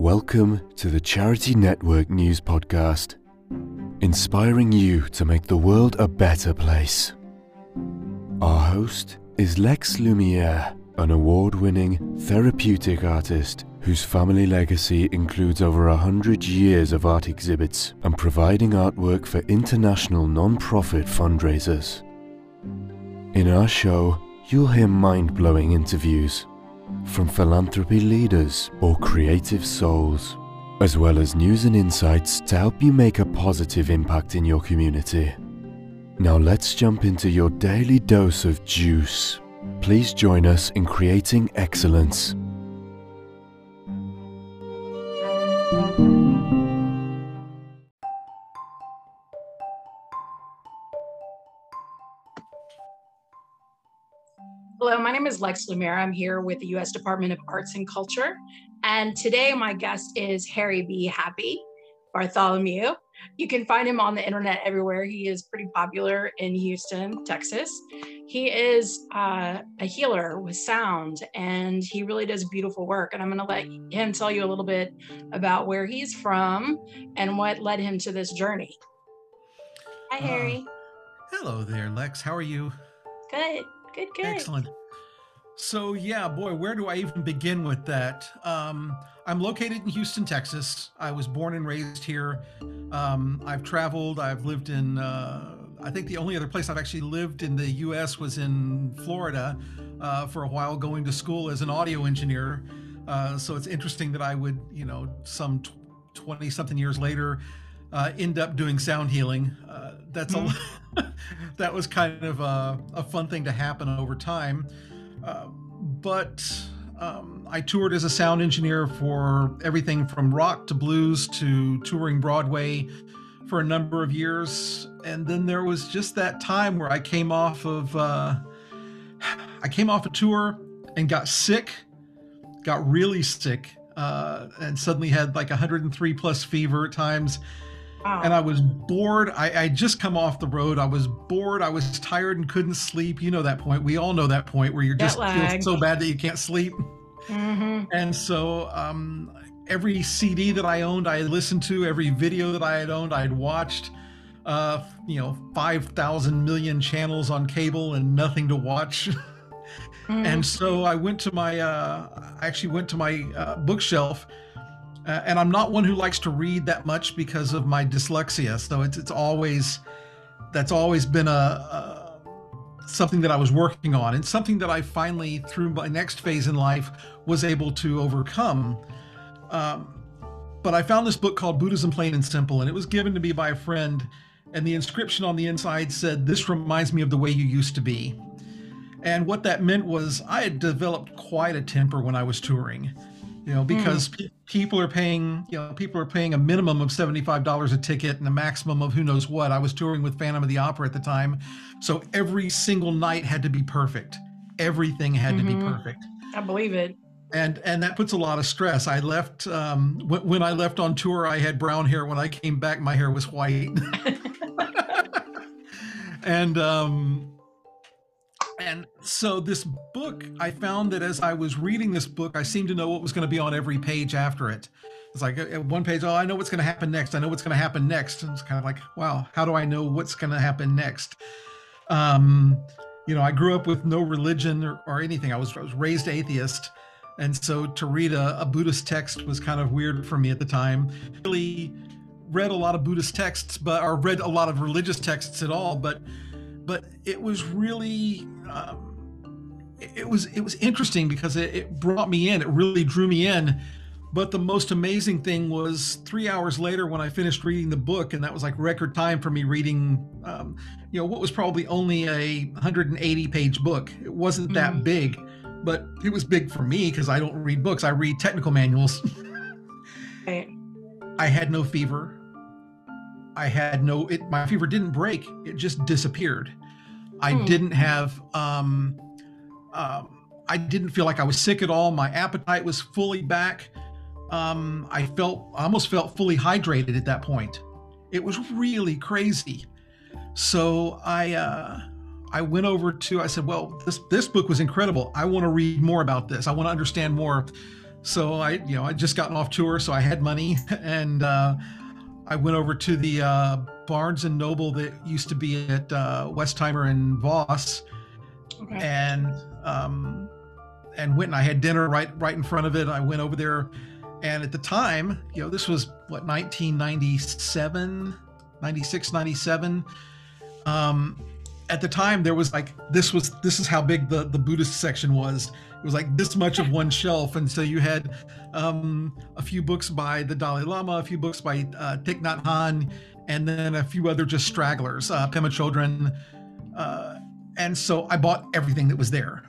Welcome to the Charity Network News Podcast, inspiring you to make the world a better place. Our host is Lex Lumiere, an award winning therapeutic artist whose family legacy includes over a hundred years of art exhibits and providing artwork for international non profit fundraisers. In our show, you'll hear mind blowing interviews from philanthropy leaders or creative souls, as well as news and insights to help you make a positive impact in your community. Now let's jump into your daily dose of juice. Please join us in creating excellence. Is Lex Lumiere. I'm here with the U.S. Department of Arts and Culture. And today my guest is Harry B. Happy Bartholomew. You can find him on the internet everywhere. He is pretty popular in Houston, Texas. He is uh, a healer with sound and he really does beautiful work. And I'm going to let him tell you a little bit about where he's from and what led him to this journey. Hi, Harry. Uh, hello there, Lex. How are you? Good. Good, good. Excellent. So yeah, boy, where do I even begin with that? Um, I'm located in Houston, Texas. I was born and raised here. Um, I've traveled. I've lived in. Uh, I think the only other place I've actually lived in the U.S. was in Florida uh, for a while, going to school as an audio engineer. Uh, so it's interesting that I would, you know, some twenty something years later, uh, end up doing sound healing. Uh, that's mm-hmm. a that was kind of a, a, fun thing to happen over time. Uh, but um, I toured as a sound engineer for everything from rock to blues to touring Broadway for a number of years, and then there was just that time where I came off of uh, I came off a tour and got sick, got really sick, uh, and suddenly had like 103 plus fever at times Wow. And I was bored. I, I just come off the road. I was bored. I was tired and couldn't sleep. You know that point. We all know that point where you're just feel so bad that you can't sleep. Mm-hmm. And so um, every CD that I owned, I listened to. Every video that I had owned, I had watched. Uh, you know, five thousand million channels on cable and nothing to watch. mm-hmm. And so I went to my. Uh, I actually went to my uh, bookshelf uh, and I'm not one who likes to read that much because of my dyslexia. So it's it's always that's always been a, a something that I was working on, and something that I finally, through my next phase in life, was able to overcome. Um, but I found this book called Buddhism Plain and Simple, and it was given to me by a friend. And the inscription on the inside said, This reminds me of the way you used to be. And what that meant was I had developed quite a temper when I was touring you know because mm. pe- people are paying you know people are paying a minimum of $75 a ticket and a maximum of who knows what i was touring with phantom of the opera at the time so every single night had to be perfect everything had mm-hmm. to be mm-hmm. perfect i believe it and and that puts a lot of stress i left um, w- when i left on tour i had brown hair when i came back my hair was white and um and so this book, I found that as I was reading this book, I seemed to know what was going to be on every page after it. It's like at one page, oh, I know what's going to happen next. I know what's going to happen next. And it's kind of like, wow, how do I know what's going to happen next? Um, you know, I grew up with no religion or, or anything. I was, I was raised atheist. And so to read a, a Buddhist text was kind of weird for me at the time. Really read a lot of Buddhist texts, but or read a lot of religious texts at all, but but it was really um, it was it was interesting because it, it brought me in. It really drew me in. But the most amazing thing was three hours later when I finished reading the book, and that was like record time for me reading, um, you know, what was probably only a 180 page book. It wasn't that mm-hmm. big, but it was big for me because I don't read books. I read technical manuals. right. I had no fever. I had no, it, my fever didn't break. It just disappeared. I hmm. didn't have, um, um, I didn't feel like I was sick at all. My appetite was fully back. Um, I felt, I almost felt fully hydrated at that point. It was really crazy. So I, uh, I went over to, I said, well, this, this book was incredible. I want to read more about this. I want to understand more. so I, you know, I just gotten off tour, so I had money, and uh, I went over to the uh, Barnes and Noble that used to be at uh, Westheimer and Voss, okay. and um, and went and I had dinner right right in front of it. I went over there, and at the time, you know, this was what 1997, 96, 97. Um, at the time, there was like this was this is how big the the Buddhist section was it was like this much of one shelf and so you had um, a few books by the dalai lama a few books by uh, thich nhat hanh and then a few other just stragglers uh, pema chodron uh, and so i bought everything that was there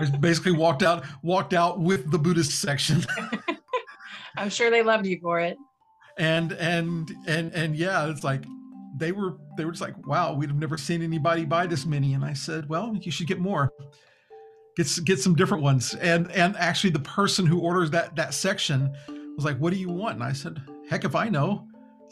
i basically walked out walked out with the buddhist section i'm sure they loved you for it and and and and yeah it's like they were they were just like wow we'd have never seen anybody buy this many and i said well you should get more get get some different ones. And and actually, the person who orders that that section was like, "What do you want?" And I said, "Heck if I know."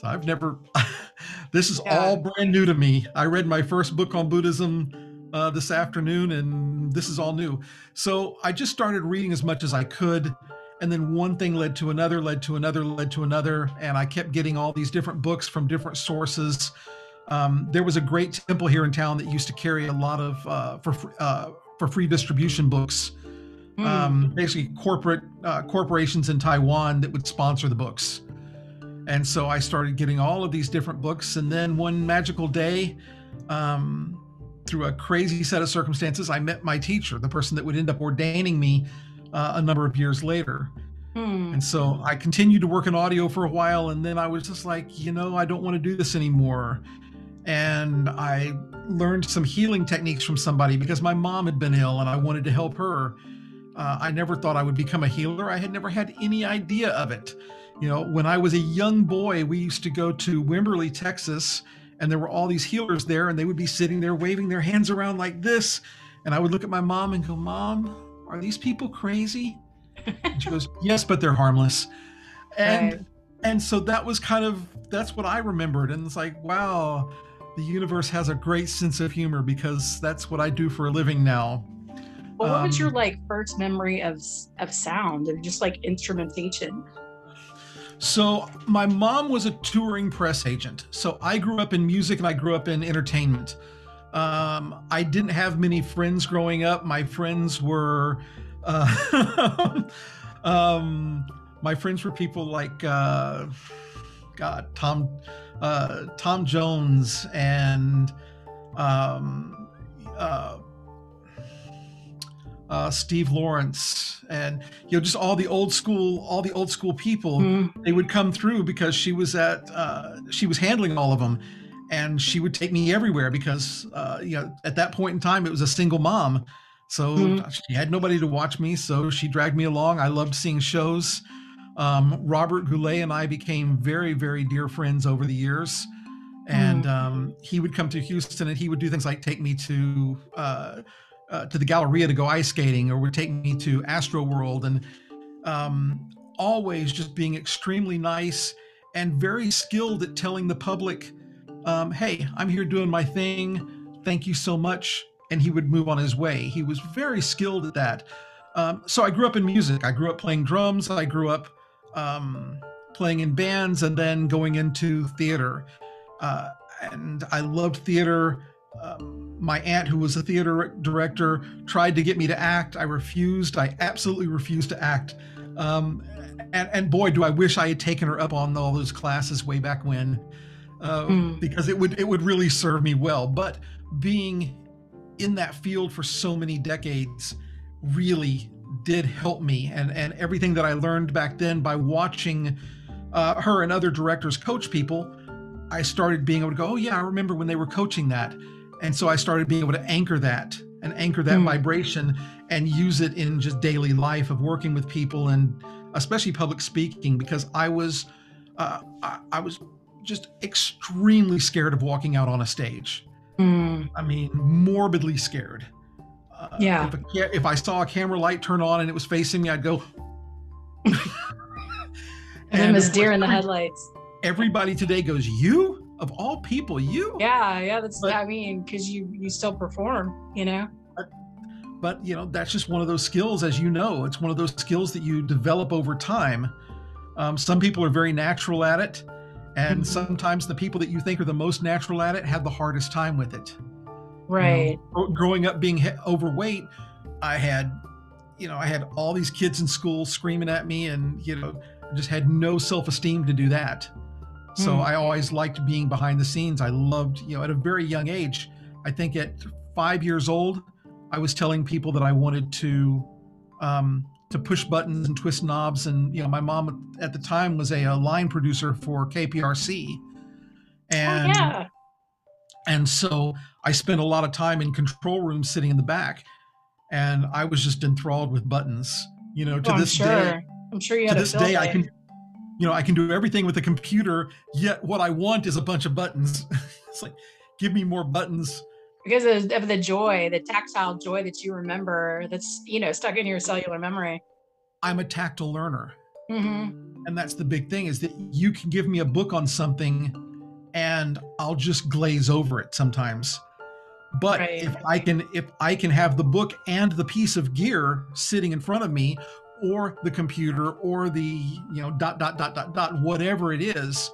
So I've never. this is yeah. all brand new to me. I read my first book on Buddhism uh, this afternoon, and this is all new. So I just started reading as much as I could. And then one thing led to another, led to another, led to another. And I kept getting all these different books from different sources. Um, there was a great temple here in town that used to carry a lot of uh, for uh, for free distribution books. Mm. Um, basically, corporate uh, corporations in Taiwan that would sponsor the books. And so I started getting all of these different books. And then one magical day, um, through a crazy set of circumstances, I met my teacher, the person that would end up ordaining me uh, a number of years later. Mm. And so I continued to work in audio for a while. And then I was just like, you know, I don't want to do this anymore and I learned some healing techniques from somebody because my mom had been ill and I wanted to help her. Uh, I never thought I would become a healer. I had never had any idea of it. You know, when I was a young boy, we used to go to Wimberley, Texas, and there were all these healers there, and they would be sitting there waving their hands around like this. And I would look at my mom and go, Mom, are these people crazy? And she goes, Yes, but they're harmless. And right. and so that was kind of that's what I remembered. And it's like, wow, the universe has a great sense of humor because that's what I do for a living now. Well, what um, was your um, like first memory of of sound and just like instrumentation? So my mom was a touring press agent. So I grew up in music and I grew up in entertainment. Um, I didn't have many friends growing up. My friends were, uh, um, my friends were people like, uh, God, Tom uh, Tom Jones and um, uh, uh, Steve Lawrence and you know just all the old school all the old school people mm. they would come through because she was at uh, she was handling all of them and she would take me everywhere because uh, you know at that point in time it was a single mom so mm. she had nobody to watch me so she dragged me along I loved seeing shows um, Robert Goulet and I became very, very dear friends over the years. And mm. um, he would come to Houston and he would do things like take me to uh, to the Galleria to go ice skating, or would take me to Astro World, and um, always just being extremely nice and very skilled at telling the public, um, "Hey, I'm here doing my thing. Thank you so much." And he would move on his way. He was very skilled at that. Um, so I grew up in music. I grew up playing drums. I grew up um, playing in bands and then going into theater. Uh, and I loved theater. Um, my aunt, who was a theater director, tried to get me to act. I refused. I absolutely refused to act. Um, and, and, boy, do I wish I had taken her up on all those classes way back when, uh, mm. because it would it would really serve me well. But being in that field for so many decades really did help me and and everything that I learned back then by watching uh, her and other directors coach people, I started being able to go, oh yeah, I remember when they were coaching that, and so I started being able to anchor that and anchor that mm. vibration and use it in just daily life of working with people and especially public speaking because I was uh, I, I was just extremely scared of walking out on a stage. Mm. I mean, morbidly scared. Uh, yeah. If, a, if, I saw a camera light turn on and it was facing me, I'd go. and I'm as deer in the headlights. Everybody today goes, "You of all people, you." Yeah, yeah. That's but, I mean, because you you still perform, you know. But, but you know that's just one of those skills as you know it's one of those skills that you develop over time um, some people are very natural at it and Mhm. sometimes the people that you think are the most natural at it have the hardest time with it You know, Right. growing up being overweight i had you know i had all these kids in school screaming at me and you know just had no self-esteem to do that so Hmm. i always liked being behind the scenes i loved you know at a very young age i think at five years old i was telling people that i wanted to um, to push buttons and twist knobs and you know my mom at the time was a, a line producer for kprc and oh, yeah. and so I spent a lot of time in control rooms sitting in the back, and I was just enthralled with buttons. You know, to Oh, this sure. day, I'm sure you to had this a field day, I can, you know, I can do everything with a computer. Yet what I want is a bunch of buttons. it's like, give me more buttons. because of, the joy, the tactile joy that you remember. That's you know stuck in your cellular memory. I'm a tactile learner, hmm and that's the big thing: is that you can give me a book on something, and I'll just glaze over it sometimes. But Right. if I can if I can have the book and the piece of gear sitting in front of me or the computer or the you know dot dot dot dot dot whatever it is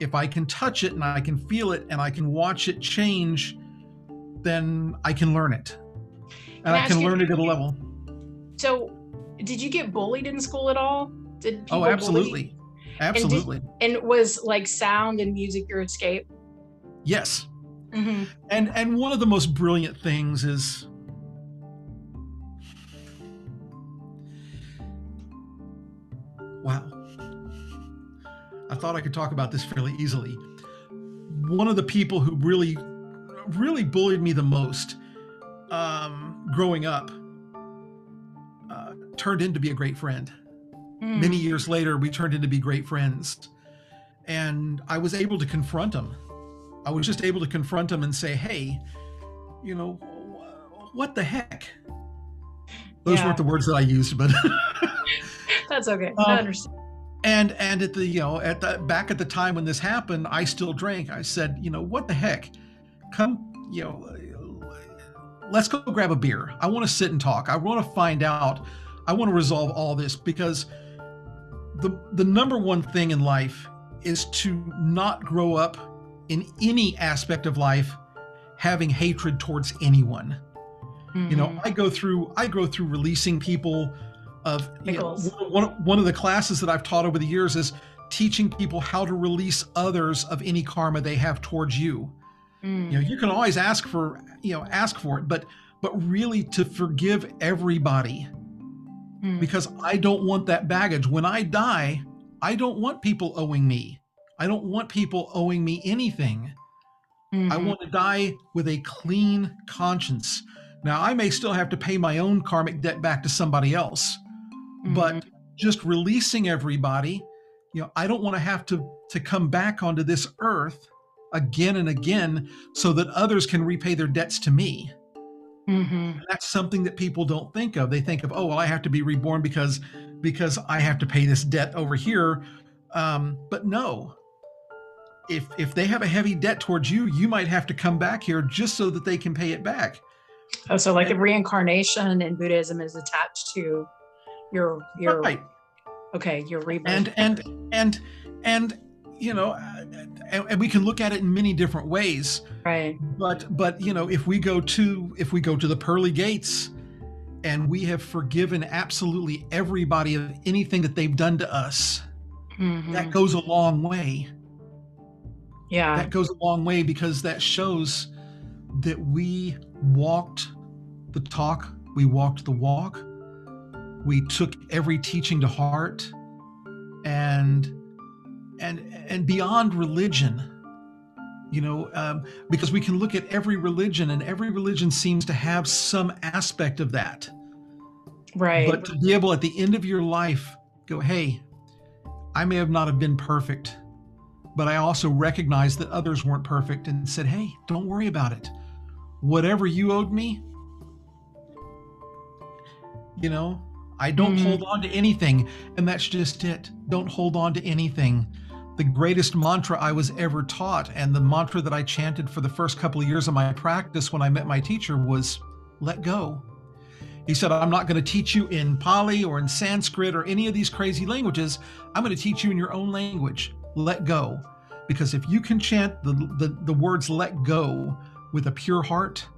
if I can touch it and I can feel it and I can watch it change then I can learn it. And I can learn it at a level. So, did you get bullied in school at all? Did people Oh, bully you? absolutely. Absolutely. And was like sound and music your escape? yes. hmm And and one of the most brilliant things is wow. I thought I could talk about this fairly easily. One of the people who really really bullied me the most um, growing up uh, turned in to be a great friend Hmm. many years later we turned into be great friends and i was able to confront him i was just able to confront him and say hey you know what the heck those Yeah. weren't the words that i used but That's okay. Um, I understand. and and at the you know at the back at the time when this happened i still drank i said you know what the heck come you know let's go grab a beer i want to sit and talk i want to find out i want to resolve all this because the the number one thing in life is to not grow up in any aspect of life having hatred towards anyone you know Mhm. i go through i go through releasing people of you know, one, one of the classes that i've taught over the years is teaching people how to release others of any karma they have towards you Mm. you know you can always ask for you know ask for it but but really to forgive everybody Mm. because i don't want that baggage when i die i don't want people owing me i don't want people owing me anything I Mhm. want to die with a clean conscience. Now, I may still have to pay my own karmic debt back to somebody else, but Mhm. just releasing everybody, you know, I don't want to have to to come back onto this earth again and again so that others can repay their debts to me. Mhm. That's something that people don't think of. They think of, oh, well, I have to be reborn because because I have to pay this debt over here. Um, but no. If if they have a heavy debt towards you, you might have to come back here just so that they can pay it back. Oh, so like the and- reincarnation in Buddhism is attached to your your Right. okay your rebirth. And and and and you know, uh, and, and we can look at it in many different ways. right. But but you know, if we go to if we go to the pearly gates and we have forgiven absolutely everybody of anything that they've done to us, Mhm. that goes a long way. yeah. That goes a long way because that shows that we walked the talk, we walked the walk, we took every teaching to heart, and and and beyond religion. You know, um, because we can look at every religion, and every religion seems to have some aspect of that. right. But to be able at the end of your life go, hey, I may have not have been perfect, but I also recognized that others weren't perfect and said, hey, don't worry about it. Whatever you owed me, you know, I don't Mhm. hold on to anything. And that's just it. Don't hold on to anything. The greatest mantra I was ever taught, and the mantra that I chanted for the first couple of years of my practice when I met my teacher was let go He said, I'm not going to teach you in Pali or in Sanskrit or any of these crazy languages. I'm going to teach you in your own language. Let go. Because if you can chant the, the, the words let go with a pure heart,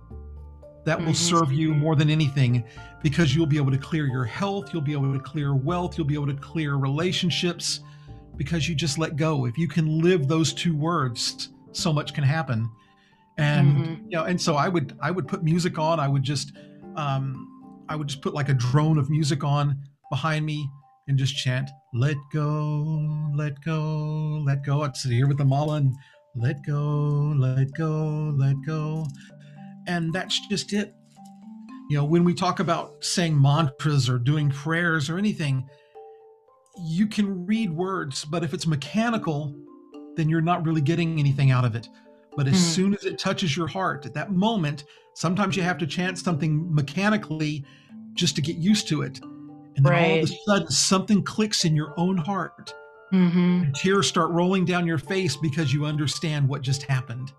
that will mm-hmm. serve you more than anything because you'll be able to clear your health, you'll be able to clear wealth, you'll be able to clear relationships because you just let go. If you can live those two words, so much can happen. And mm-hmm. you know, and so I would I would put music on. I would just um, I would just put like a drone of music on behind me and just chant, "Let go, let go, let go." I'd sit here with the mala and let go, let go, let go, and that's just it. You know, when we talk about saying mantras or doing prayers or anything, you can read words, but if it's mechanical, then you're not really getting anything out of it. But as mm. soon as it touches your heart at that moment, sometimes you have to chant something mechanically just to get used to it. And then right. all of a sudden, something clicks in your own heart. Mm-hmm. tears start rolling down your face because you understand what just happened.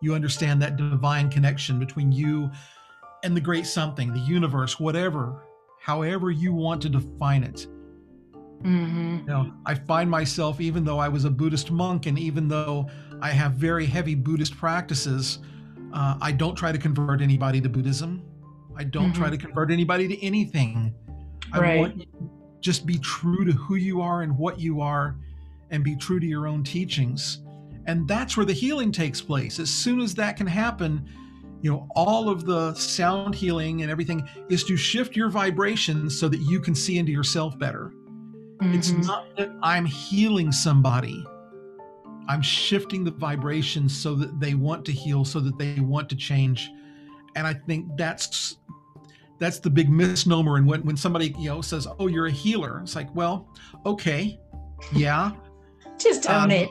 You understand that divine connection between you and the great something, the universe, whatever, however you want to define it. Mm-hmm. You know, I find myself, even though I was a Buddhist monk and even though I have very heavy Buddhist practices, uh, I don't try to convert anybody to Buddhism. I don't mm-hmm. try to convert anybody to anything. I right. want you just be true to who you are and what you are and be true to your own teachings. And that's where the healing takes place. As soon as that can happen, you know, all of the sound healing and everything is to shift your vibrations so that you can see into yourself better. Mm-hmm. It's not that I'm healing somebody. I'm shifting the vibrations so that they want to heal, so that they want to change. And I think that's that's the big misnomer. And when, when somebody, you know, says, Oh, you're a healer, it's like, well, okay, yeah. Just own um, it.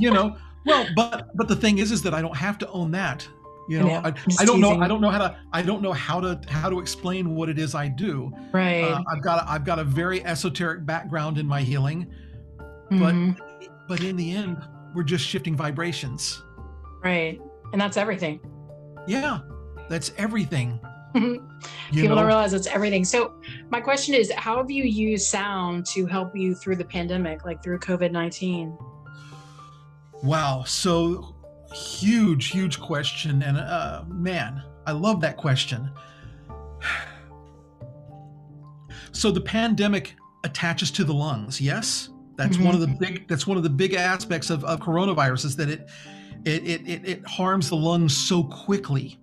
you know, well, but but the thing is is that I don't have to own that you know? I, I, don't know i don't know how to i don't know how to how to explain what it is i do. Right. Uh, i've got a, i've got a very esoteric background in my healing mm-hmm. but but in the end we're just shifting vibrations. Right. And that's everything. Yeah. That's everything people know? don't realize it's everything so my question is how have you used sound to help you through the pandemic like through covid-19 wow so huge, huge question. And uh, man, I love that question. So the pandemic attaches to the lungs, yes? That's mm-hmm. one of the big that's one of the big aspects of, of coronavirus is that it, it it it it harms the lungs so quickly.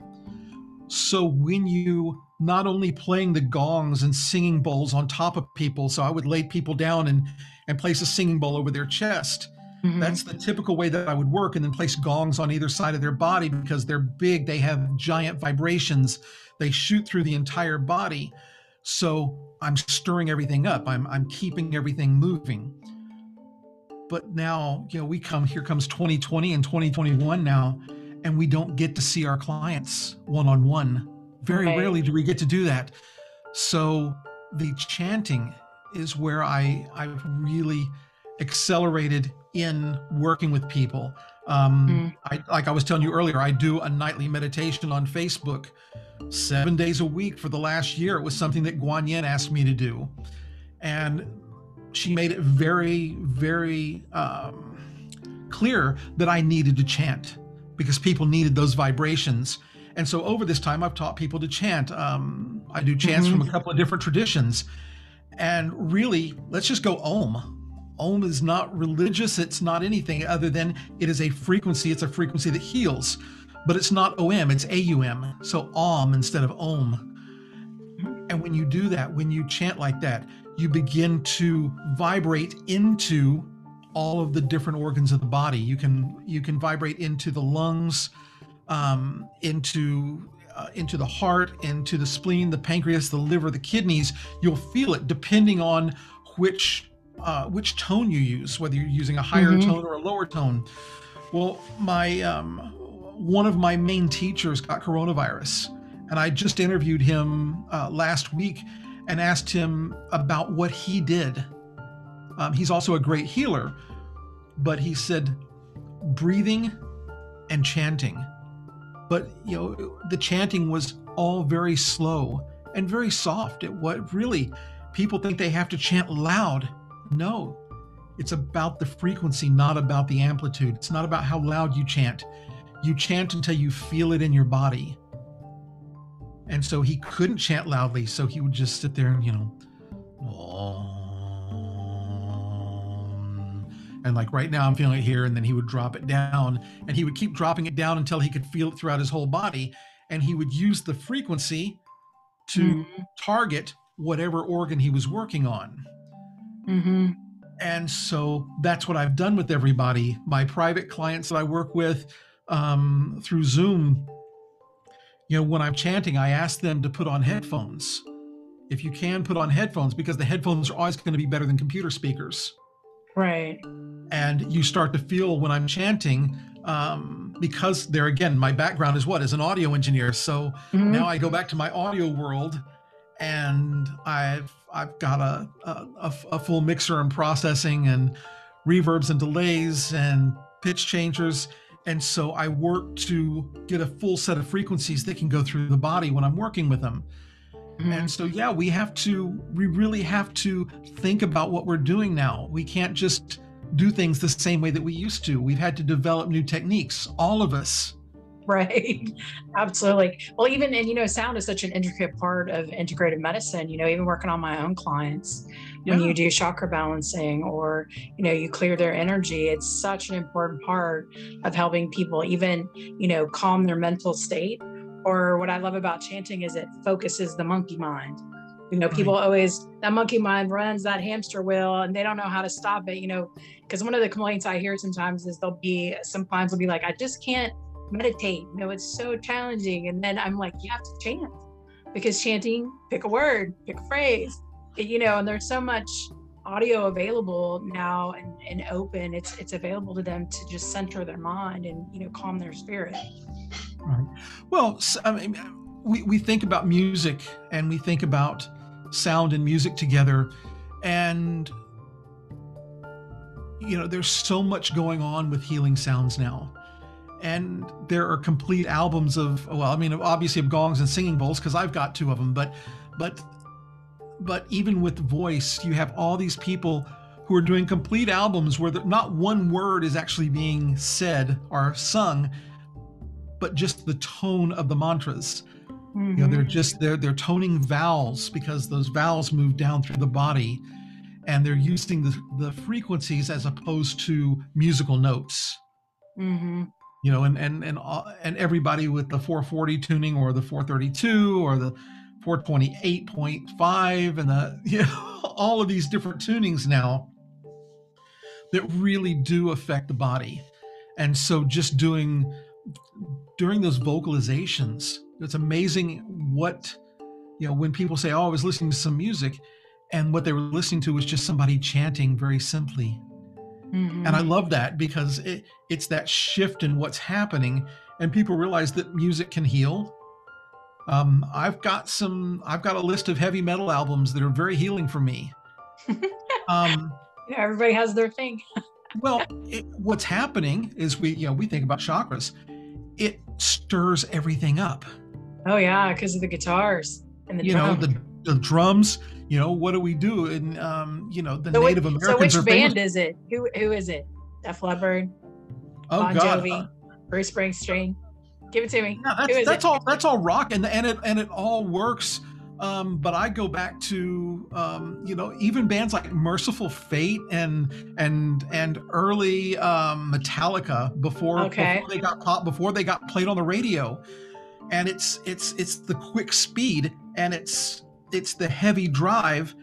So when you not only playing the gongs and singing bowls on top of people, so I would lay people down and and place a singing bowl over their chest Mm-hmm. That's the typical way that I would work, and then place gongs on either side of their body because they're big. They have giant vibrations. They shoot through the entire body. So I'm stirring everything up. I'm I'm keeping everything moving. But now, you know, we come here comes 2020 and 2021 now, and we don't get to see our clients one on one. Very right. rarely do we get to do that. So the chanting is where I I've really accelerated in working with people. Um, mm. I, like I was telling you earlier, I do a nightly meditation on Facebook seven days a week for the last year. It was something that Guan Yin asked me to do. And she made it very, very um, clear that I needed to chant because people needed those vibrations. And so over this time, I've taught people to chant. Um, I do chants mm-hmm. from a couple of different traditions. And really, let's just go Om. Om is not religious, it's not anything other than it is a frequency, it's a frequency that heals. But it's not OM, it's AUM. So Om instead of Om. And when you do that, when you chant like that, you begin to vibrate into all of the different organs of the body. You can you can vibrate into the lungs, um, into uh, into the heart, into the spleen, the pancreas, the liver, the kidneys. You'll feel it depending on which uh, which tone you use, whether you're using a higher mm-hmm. tone or a lower tone. Well, my um, one of my main teachers got coronavirus, and I just interviewed him uh, last week and asked him about what he did. Um, he's also a great healer, but he said breathing and chanting. But you know, the chanting was all very slow and very soft. It what really people think they have to chant loud. No, it's about the frequency, not about the amplitude. It's not about how loud you chant. You chant until you feel it in your body. And so he couldn't chant loudly, so he would just sit there and, you know, and like right now I'm feeling it here, and then he would drop it down, and he would keep dropping it down until he could feel it throughout his whole body, and he would use the frequency to mm-hmm. target whatever organ he was working on. Mm-hmm. And so that's what I've done with everybody. My private clients that I work with um, through Zoom, you know, when I'm chanting, I ask them to put on headphones. If you can, put on headphones because the headphones are always going to be better than computer speakers. Right. And you start to feel when I'm chanting, um, because there again, my background is what? As an audio engineer. So mm-hmm. now I go back to my audio world and I've I've got a, a, a full mixer and processing and reverbs and delays and pitch changers. And so I work to get a full set of frequencies that can go through the body when I'm working with them. Mm-hmm. And so, yeah, we have to, we really have to think about what we're doing now. We can't just do things the same way that we used to. We've had to develop new techniques, all of us. Right. Absolutely. Well, even, and you know, sound is such an intricate part of integrative medicine, you know, even working on my own clients, yeah. when you do chakra balancing or, you know, you clear their energy, it's such an important part of helping people even, you know, calm their mental state. Or what I love about chanting is it focuses the monkey mind. You know, people always, that monkey mind runs that hamster wheel and they don't know how to stop it, you know, because one of the complaints I hear sometimes is they'll be, some clients will be like, I just can't meditate. You know, it's so challenging. And then I'm like, you have to chant because chanting, pick a word, pick a phrase, you know, and there's so much audio available now and, and open. It's it's available to them to just center their mind and you know calm their spirit. Right. Well i mean we, we think about music and we think about sound and music together. And you know there's so much going on with healing sounds now. And there are complete albums of well i mean obviously of gongs and singing bowls because i've got two of them but but but even with voice you have all these people who are doing complete albums where not one word is actually being said or sung but just the tone of the mantras mm-hmm. you know they're mm-hmm. just they're they're toning vowels because those vowels move down through the body and they're using the, the frequencies as opposed to musical notes mm-hmm you know, and and and uh, and everybody with the 440 tuning or the 432 or the 428.5 and the you know all of these different tunings now that really do affect the body. And so just doing during those vocalizations, it's amazing what you know when people say, "Oh, I was listening to some music," and what they were listening to was just somebody chanting very simply Mm-hmm. And I love that because it, it's that shift in what's happening, and people realize that music can heal. Um, I've got some. I've got a list of heavy metal albums that are very healing for me. um, yeah, everybody has their thing. well, it, what's happening is we, you know, we think about chakras. It stirs everything up. Oh yeah, because of the guitars and the you drum. know the the drums you know what do we do? And um you know the so native americans so which are band famous. is it? Who who is it? Def leppard oh bon god Jovi, uh, bruce springsteen. Give it to me. Yeah, that's, that's all that's all rock and and it and it all works. Um, but I go back to um, you know even bands like Mercyful Fate and and and early um, Metallica before, okay. before they got pop before they got played on the radio, and it's it's it's the quick speed and it's it's the heavy drive.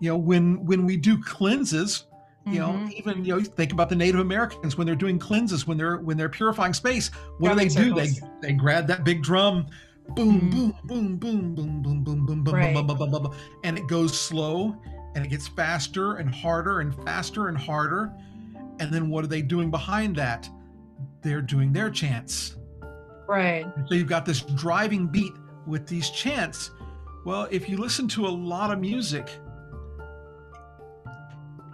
You know, when when we do cleanses, you know, mm-hmm. even you know, think about the Native Americans when they're doing cleanses, when they're when they're purifying space. What do they do? They they grab that big drum, boom, mm-hmm. boom, boom, boom, boom, boom, boom, boom, boom, right. boom, boom, boom, boom, boom, and it goes slow, and it gets faster and harder and faster and harder. And then what are they doing behind that? They're doing their chants. Right. So you've got this driving beat with these chants well, if you listen to a lot of music,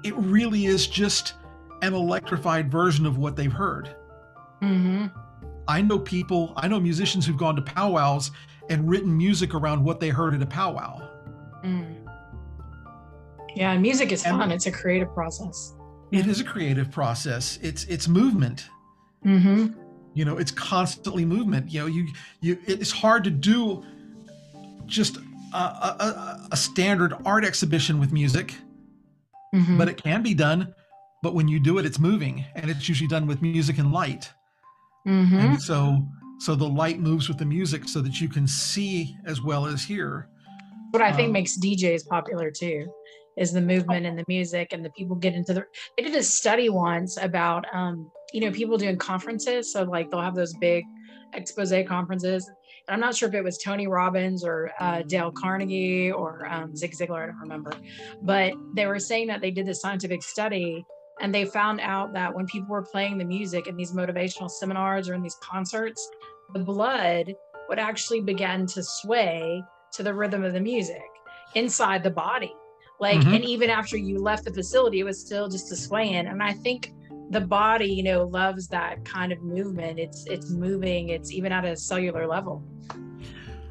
it really is just an electrified version of what they've heard. Mm-hmm. I know people, I know musicians who've gone to powwows and written music around what they heard at a powwow. Mm. Yeah, music is And- fun. It's a creative process. It is a creative process. It's it's movement. Mm-hmm. You know, it's constantly movement. You know, you you it's hard to do just a, a, a- standard art exhibition with music, Mm-hmm. but it can be done. But when you do it, it's moving, and it's usually done with music and light. mm-hmm. And so so the light moves with the music so that you can see as well as hear. what I think um, makes DJs popular too is the movement and the music and the people get into the they did a study once about um you know people doing conferences. So like they'll have those big expose conferences. And I'm not sure if it was Tony Robbins or uh, Dale Carnegie or um, Zig Ziglar I don't remember. But they were saying that they did this scientific study and they found out that when people were playing the music in these motivational seminars or in these concerts the blood would actually begin to sway to the rhythm of the music inside the body. Like, Mhm. and even after you left the facility, it was still just a swaying. And I think the body, you know, loves that kind of movement. It's it's moving. It's even at a cellular level.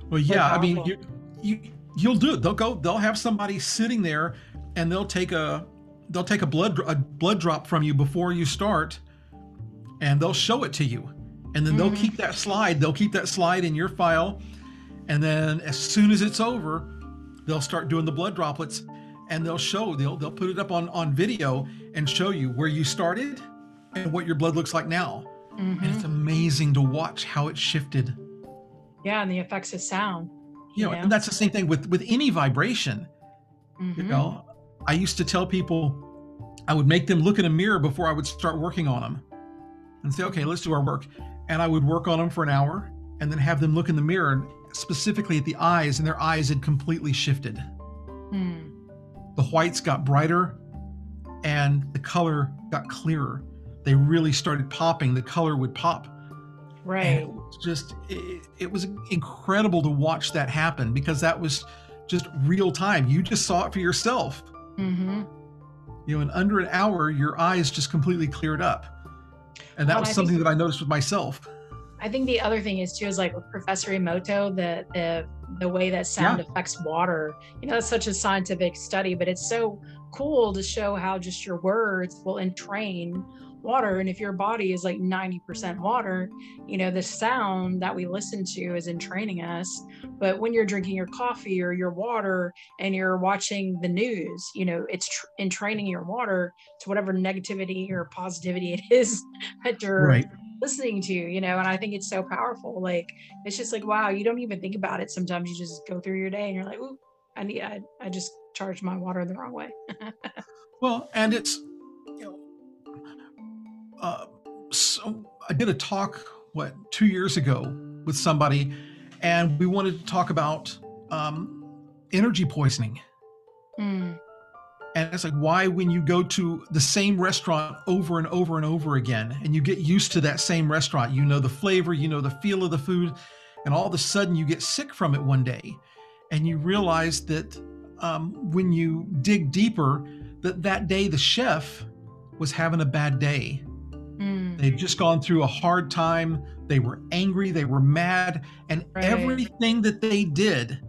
Well, yeah, I mean, you, you you'll do it. They'll go. They'll have somebody sitting there, and they'll take a they'll take a blood a blood drop from you before you start, and they'll show it to you, and then they'll Mhm. keep that slide. They'll keep that slide in your file, and then as soon as it's over, they'll start doing the blood droplets, and they'll show they'll they'll put it up on on video and show you where you started and what your blood looks like now. And Mhm. it's amazing to watch how it shifted. Yeah, and the effects of sound. You know, Yeah. and that's the same thing with with any vibration. You Mhm. know, I used to tell people I would make them look in a mirror before I would start working on them and say, okay, let's do our work. And I would work on them for an hour and then have them look in the mirror specifically at the eyes, and their eyes had completely shifted. Mm. The whites got brighter and the color got clearer. They really started popping. The color would pop. And Right. it was just, it, it was incredible to watch that happen because that was just real time. You just saw it for yourself. hmm you know in under an hour your eyes just completely cleared up and that Well, was I something think- that i noticed with myself I think the other thing is too is like with Professor Emoto, the the the way that sound affects water. You know, that's such a scientific study, but it's so cool to show how just your words will entrain water. And if your body is like 90% water, you know, the sound that we listen to is entraining us. But when you're drinking your coffee or your water and you're watching the news, you know, it's tr- entraining your water to whatever negativity or positivity it is that you're right. listening to, you know, and I think it's so powerful. Like it's just like, wow, you don't even think about it. Sometimes you just go through your day and you're like, ooh, I need I, I just charged my water the wrong way. well and it's uh, so i did a talk what two years ago with somebody and we wanted to talk about um, energy poisoning. Mm, and it's like why when you go to the same restaurant over and over and over again and you get used to that same restaurant you know the flavor you know the feel of the food and all of a sudden you get sick from it one day and you realize that um, when you dig deeper that that day the chef was having a bad day they'd just gone through a hard time they were angry they were mad and Right. everything that they did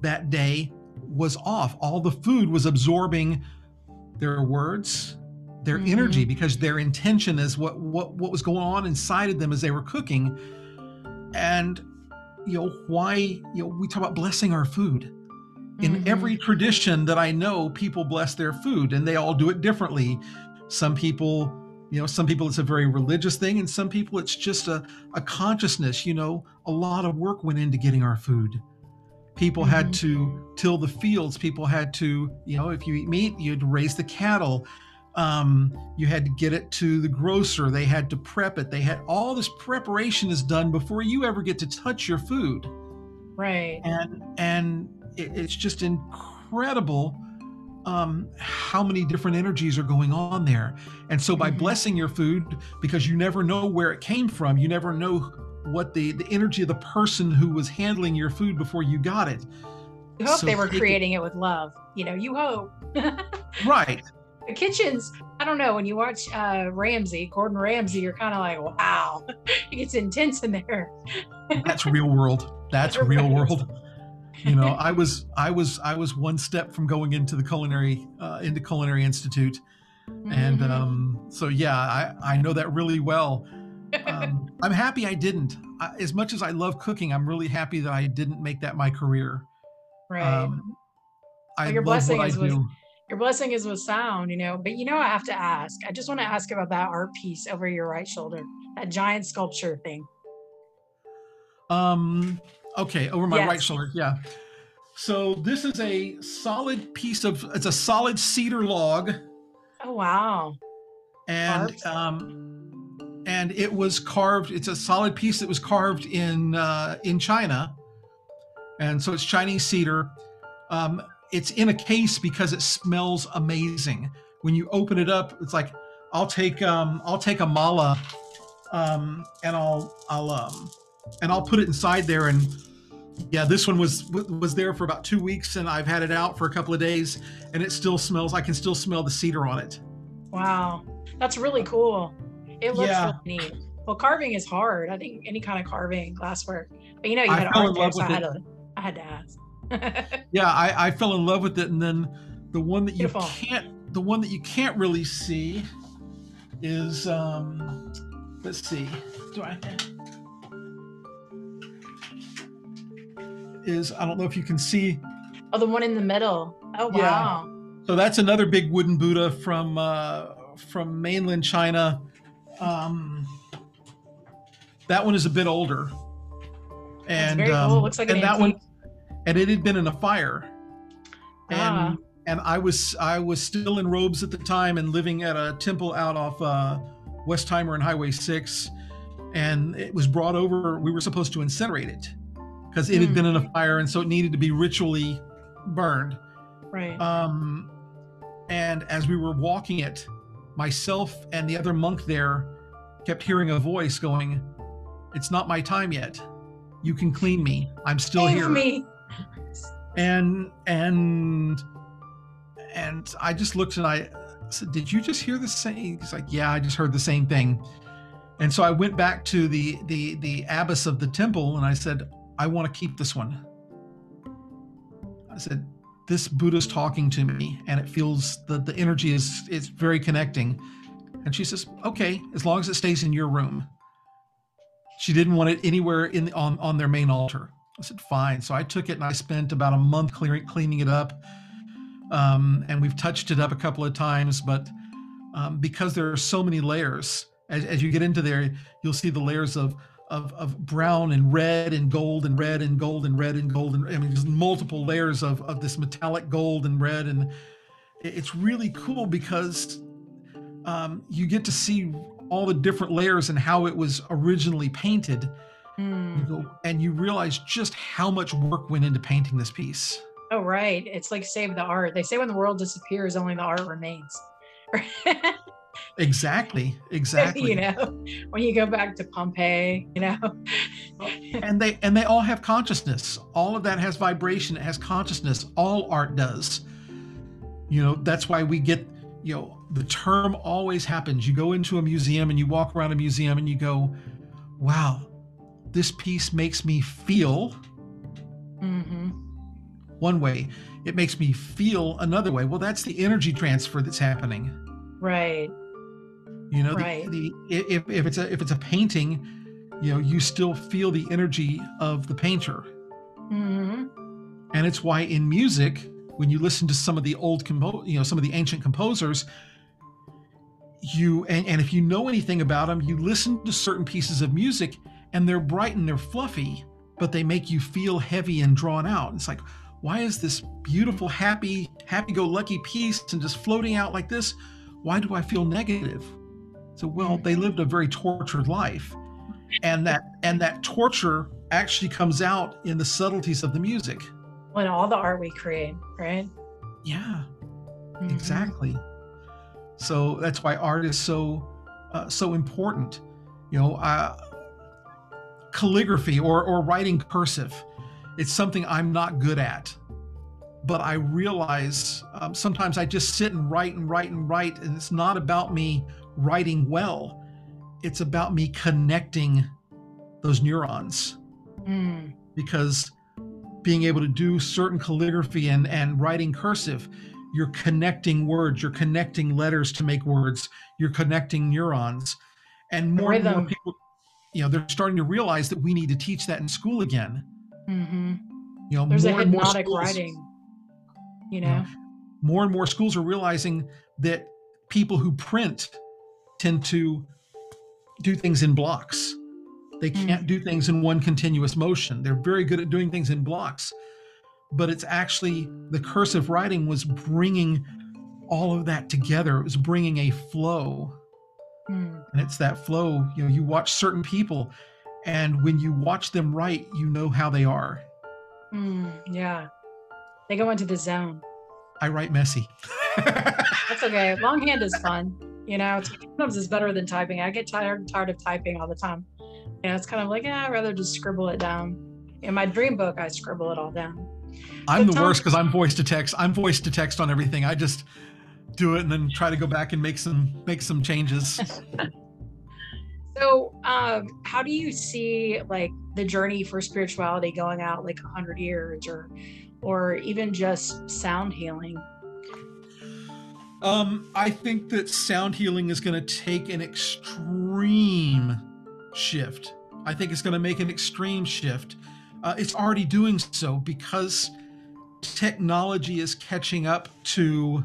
that day was off all the food was absorbing their words their Mhm. energy because their intention is what what what was going on inside of them as they were cooking and you know why you know we talk about blessing our food in mhm. every tradition that I know, people bless their food and they all do it differently. Some people, you know, some people it's a very religious thing, and some people it's just a, a consciousness. You know, a lot of work went into getting our food. People had Mhm. to till the fields, people had to, you know, if you eat meat, you had to raise the cattle. Um, you had to get it to the grocer, they had to prep it, they had all this preparation is done before you ever get to touch your food right. and and it, it's just incredible um, how many different energies are going on there and so by Mhm. blessing your food because you never know where it came from you never know what the the energy of the person who was handling your food before you got it You hope so they were take it- creating it with love. You know, you hope. right the kitchens, I don't know, when you watch uh Ramsay, Gordon Ramsay, you're kind of like, wow, it gets intense in there. that's real world That's real world. You know, I was I was I was one step from going into the culinary uh, into culinary institute, and Mhm. um, so yeah, I I know that really well. Um, I'm happy I didn't. I, as much as I love cooking, I'm really happy that I didn't make that my career. right. Um, I your love blessing what I is with- Your blessing is with sound, you know. But you know, I have to ask. I just want to ask about that art piece over your right shoulder, that giant sculpture thing. Um, okay, over my right shoulder. Yeah. So this is a solid piece of. It's a solid cedar log, Oh wow! and Carved? um, and it was carved. It's a solid piece that was carved in uh, in China, and so it's Chinese cedar. Um, it's in a case because it smells amazing. When you open it up, it's like I'll take um, I'll take a mala, um, and I'll I'll um, and I'll put it inside there and yeah this one was was there for about two weeks and i've had it out for a couple of days and it still smells i can still smell the cedar on it Wow, that's really cool. It looks Yeah. really neat. Well, carving is hard. I think any kind of carving, glasswork. But you know, you I had fell art in there, love so I with had it. to, I had to ask. yeah i i fell in love with it and then the one that you Beautiful. can't the one that you can't really see is um let's see do i is i don't know if you can see oh, the one in the middle. Oh Yeah. wow. So that's another big wooden Buddha from uh, from mainland China. Um, that one is a bit older, That's and very cool. um, Looks like and an that one, and it had been in a fire, Ah. and and I was I was still in robes at the time and living at a temple out off uh, Westheimer and Highway Six, and it was brought over. We were supposed to incinerate it because it had Hmm. been in a fire, and so it needed to be ritually burned. Right. Um, and as we were walking it, myself and the other monk there kept hearing a voice going, "It's not my time yet. You can clean me. I'm still Save here." me. And and and I just looked and I said, "Did you just hear the same?" He's like, "Yeah, I just heard the same thing." And so I went back to the the the abbess of the temple and I said, "I want to keep this one." I said, "This Buddha's talking to me, and it feels that the energy is it's very connecting." And she says, "Okay, as long as it stays in your room." She didn't want it anywhere in on on their main altar. I said, "Fine." So I took it and I spent about a month clearing cleaning it up, um, and we've touched it up a couple of times. But um, because there are so many layers, as, as you get into there, you'll see the layers of of, of brown and red and gold and red and gold and red and gold and I mean there's multiple layers of, of this metallic gold and red and it's really cool because um, you get to see all the different layers and how it was originally painted Hmm. you go, and you realize just how much work went into painting this piece Oh right. It's like save the art. They say when the world disappears, only the art remains. exactly exactly. you know, when you go back to Pompeii, you know. and they and they all have consciousness. All of that has vibration it has consciousness. All art does. You know that's why we get you know the term always happens. You go into a museum and you walk around a museum and you go wow this piece makes me feel Mm-hmm. one way. It makes me feel another way. Well that's the energy transfer that's happening. Right. You know the- Right. the, if, if it's a if it's a painting you know you still feel the energy of the painter. Hmm and it's why in music when you listen to some of the old compo- you know some of the ancient composers you and, and if you know anything about them you listen to certain pieces of music and they're bright and they're fluffy but they make you feel heavy and drawn out. It's like why is this beautiful happy happy-go-lucky piece and just floating out like this? Why do i feel negative so well they lived a very tortured life. And that and that torture actually comes out in the subtleties of the music. When all the art we create, right? yeah Mhm. exactly. So that's why art is so uh, so important. You know uh, calligraphy or or writing cursive it's something i'm not good at but i realize um, sometimes i just sit and write and write and write and it's not about me writing well. It's about me connecting those neurons. Mm. because being able to do certain calligraphy and and writing cursive you're connecting words you're connecting letters to make words you're connecting neurons. And more and more people you know they're starting to realize that we need to teach that in school again. Hmm you know There's a more and more hypnotic writing, you know, know? more and more schools are realizing that people who print tend to do things in blocks. They Mm. can't do things in one continuous motion. They're very good at doing things in blocks. But it's actually the cursive writing was bringing all of that together. It was bringing a flow. Mm. And it's that flow, you know, you watch certain people and when you watch them write, you know how they are. Mm. Yeah. They go into the zone. I write messy. That's okay. Longhand is fun. You know, it's- sometimes it's better than typing. I get tired tired of typing all the time. You know, it's kind of like, yeah, I'd rather just scribble it down. In my dream book, I scribble it all down. I'm the worst because I'm voice to text. I'm voice to text on everything. I just do it and then try to go back and make some make some changes. So, um, how do you see like the journey for spirituality going out like a hundred years, or, or even just sound healing? Um, I think that sound healing is going to take an extreme shift. I think it's going to make an extreme shift. Uh, it's already doing so because technology is catching up to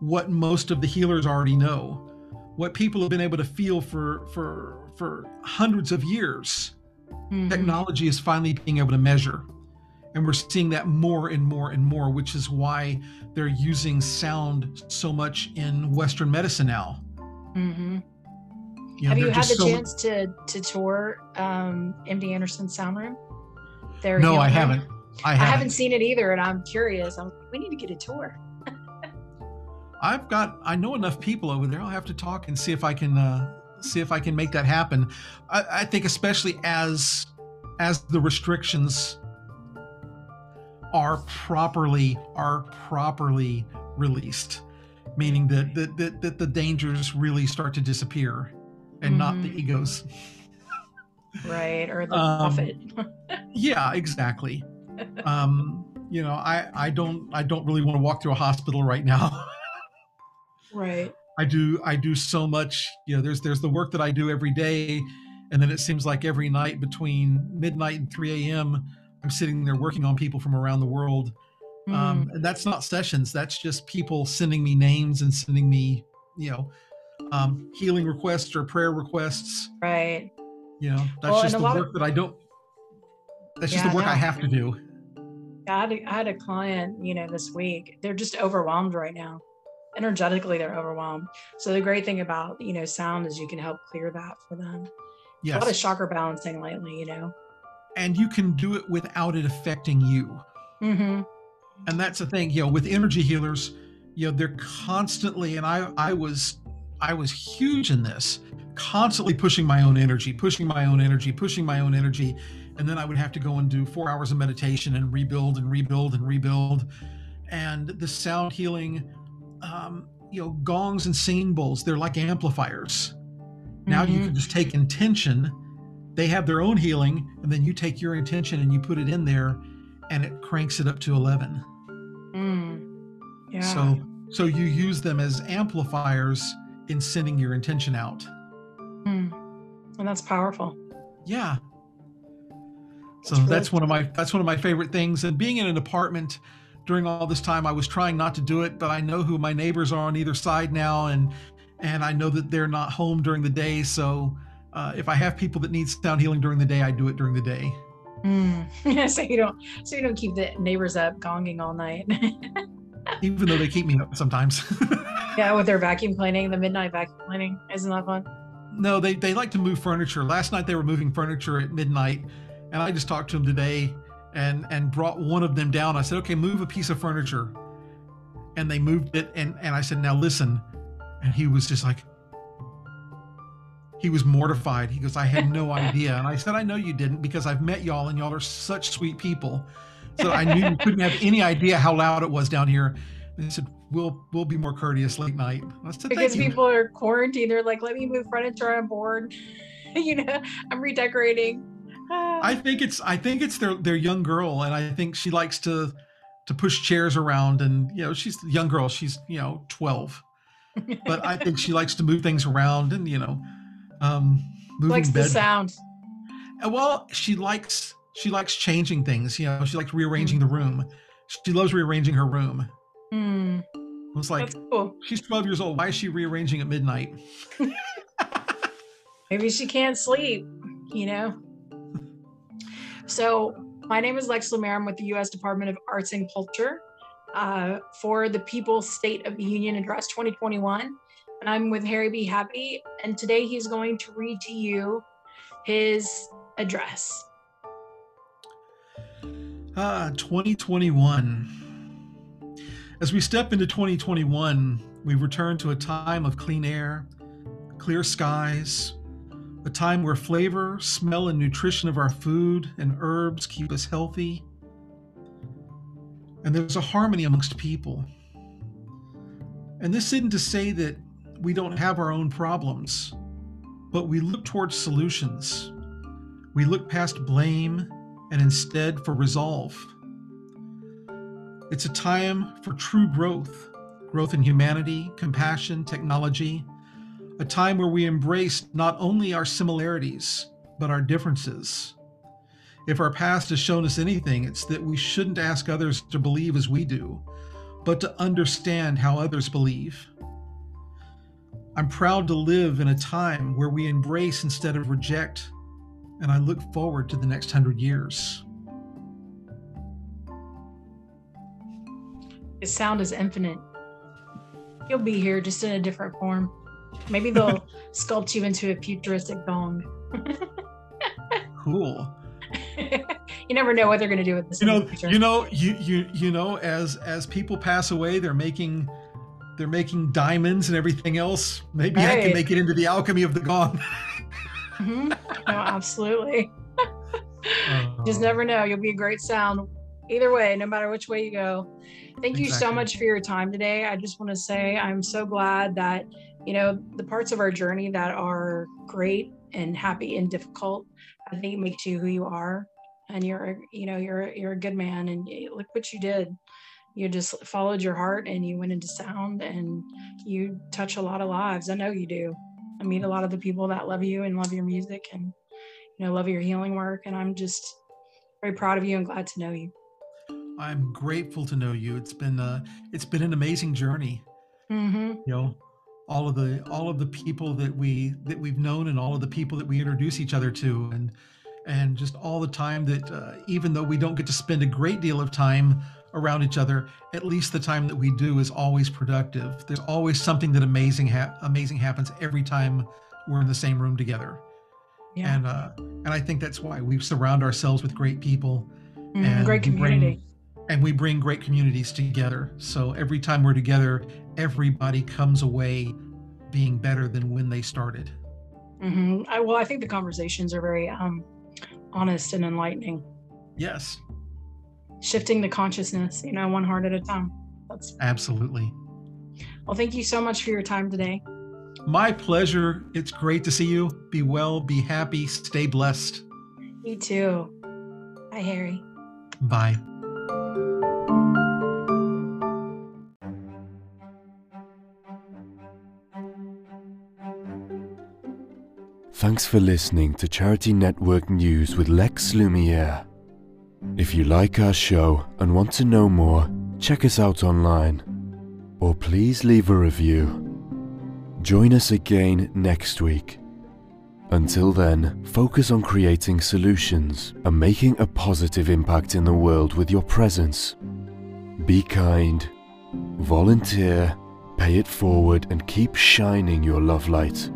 what most of the healers already know, what people have been able to feel for for for hundreds of years. Mhm. technology is finally being able to measure and we're seeing that more and more and more which is why they're using sound so much in western medicine now Mhm. you know, Have you had the so- chance to to tour um, MD Anderson sound room? Their no i haven't i I haven't, haven't seen it either, and I'm curious. I'm, we need to get a tour. i've got i know enough people over there i'll have to talk and see if i can uh see if i can make that happen i, I think especially as as the restrictions are properly are properly released meaning that that, that, that the dangers really start to disappear and not the Mhm. egos Right, or the Um, profit. yeah exactly um you know i i don't i don't really want to walk through a hospital right now right. i do i do so much you know there's there's the work that i do every day and then it seems like every night between midnight and 3 a.m i'm sitting there working on people from around the world Mm. um, and that's not sessions that's just people sending me names and sending me you know um, healing requests or prayer requests right. you know that's Well, just the lot of- work that i don't that's just Yeah, the work i have to do I had, a, I had a client, you know, this week. They're just overwhelmed right now. Energetically, they're overwhelmed. So the great thing about you know sound is you can help clear that for them. A lot of yes chakra balancing lately, you know. And you can do it without it affecting you Mm-hmm. and that's the thing you know with energy healers you know they're constantly and i i was i was huge in this constantly pushing my own energy pushing my own energy pushing my own energy and then i would have to go and do four hours of meditation and rebuild and rebuild and rebuild and the sound healing um, you know gongs and singing bowls they're like amplifiers now you Mhm. can just take intention they have their own healing and then you take your intention and you put it in there and it cranks it up to 11 Mm. Yeah. so so you use them as amplifiers in sending your intention out. Mm. And that's powerful. Yeah. So That's that's one of my that's one of my favorite things. And being in an apartment during all this time, I was trying not to do it, but I know who my neighbors are on either side now, and and I know that they're not home during the day. So uh, if I have people that need sound healing during the day, I do it during the day. Mm. so you don't so you don't keep the neighbors up gonging all night. Even though they keep me up sometimes. yeah, with their vacuum cleaning, the midnight vacuum cleaning. Isn't that fun? No, they, they like to move furniture. Last night they were moving furniture at midnight, and I just talked to them today and and brought one of them down. I said, okay, move a piece of furniture. And they moved it, and, and I said, now listen. And he was just like, he was mortified. He goes, I had no idea. And I said, I know you didn't because I've met y'all, and y'all are such sweet people. So I knew you couldn't have any idea how loud it was down here. And he said, we'll we'll be more courteous late night. Said, Because you. people are quarantined, they're like, let me move furniture on board. you know, I'm redecorating. I think it's I think it's their their young girl, and I think she likes to to push chairs around, and you know she's a young girl. She's you know twelve, but I think she likes to move things around, and you know, um, moving likes the sound. Uh, Well, she likes she likes changing things. You know, she likes rearranging the room. She loves rearranging her room. Hmm, It's like cool. she's twelve years old. Why is she rearranging at midnight? Maybe she can't sleep, you know? So, my name is Lex Lemire. I'm with the U.S. Department of Arts and Culture uh, for the People's State of the Union Address 2021. And I'm with Harry B. Happy. And today he's going to read to you his address. Ah, 2021. As we step into 2021, we return to a time of clean air, clear skies, a time where flavor, smell, and nutrition of our food and herbs keep us healthy. And there's a harmony amongst people. And this isn't to say that we don't have our own problems, but we look towards solutions. We look past blame and instead for resolve. It's a time for true growth growth in humanity, compassion, technology, a time where we embrace not only our similarities, but our differences. If our past has shown us anything, it's that we shouldn't ask others to believe as we do, but to understand how others believe. I'm proud to live in a time where we embrace instead of reject, and I look forward to the next hundred years. His sound is infinite. He'll be here just in a different form. Maybe they'll sculpt you into a futuristic gong. Cool. you never know what they're going to do with this. You know, you know, you you you know, as as people pass away, they're making they're making diamonds and everything else. Maybe I can make it into the alchemy of the gong. Mhm. No, absolutely. Just never know. You'll be a great sound either way, no matter which way you go. Thank you so much for your time today. I just want to say I'm so glad that, you know, the parts of our journey that are great and happy and difficult, I think it makes you who you are. And you're, you know, you're you're a good man and look what you did. You just followed your heart and you went into sound and you touch a lot of lives. I know you do. I meet a lot of the people that love you and love your music and you know love your healing work and i'm just very proud of you and glad to know you I'm grateful to know you. It's been uh, it's been an amazing journey. mm-hmm. You know, all of the all of the people that we that we've known and all of the people that we introduce each other to, and and just all the time that uh, even though we don't get to spend a great deal of time around each other, at least the time that we do is always productive. There's always something that amazing ha- amazing happens every time we're in the same room together. yeah And uh, and I think that's why we surround ourselves with great people Mhm. and great we bring- community and we bring great communities together. So every time we're together, everybody comes away being better than when they started. hmm I, well i think the conversations are very um honest and enlightening Yes, shifting the consciousness you know one heart at a time that's absolutely. well thank you so much for your time today My pleasure. It's great to see you. Be well, be happy, stay blessed. me too bye harry Bye. Thanks for listening to Charity Network News with Lex Lumiere. If you like our show and want to know more, check us out online. Or please leave a review. Join us again next week. Until then, focus on creating solutions and making a positive impact in the world with your presence. Be kind, volunteer, pay it forward, and keep shining your love light.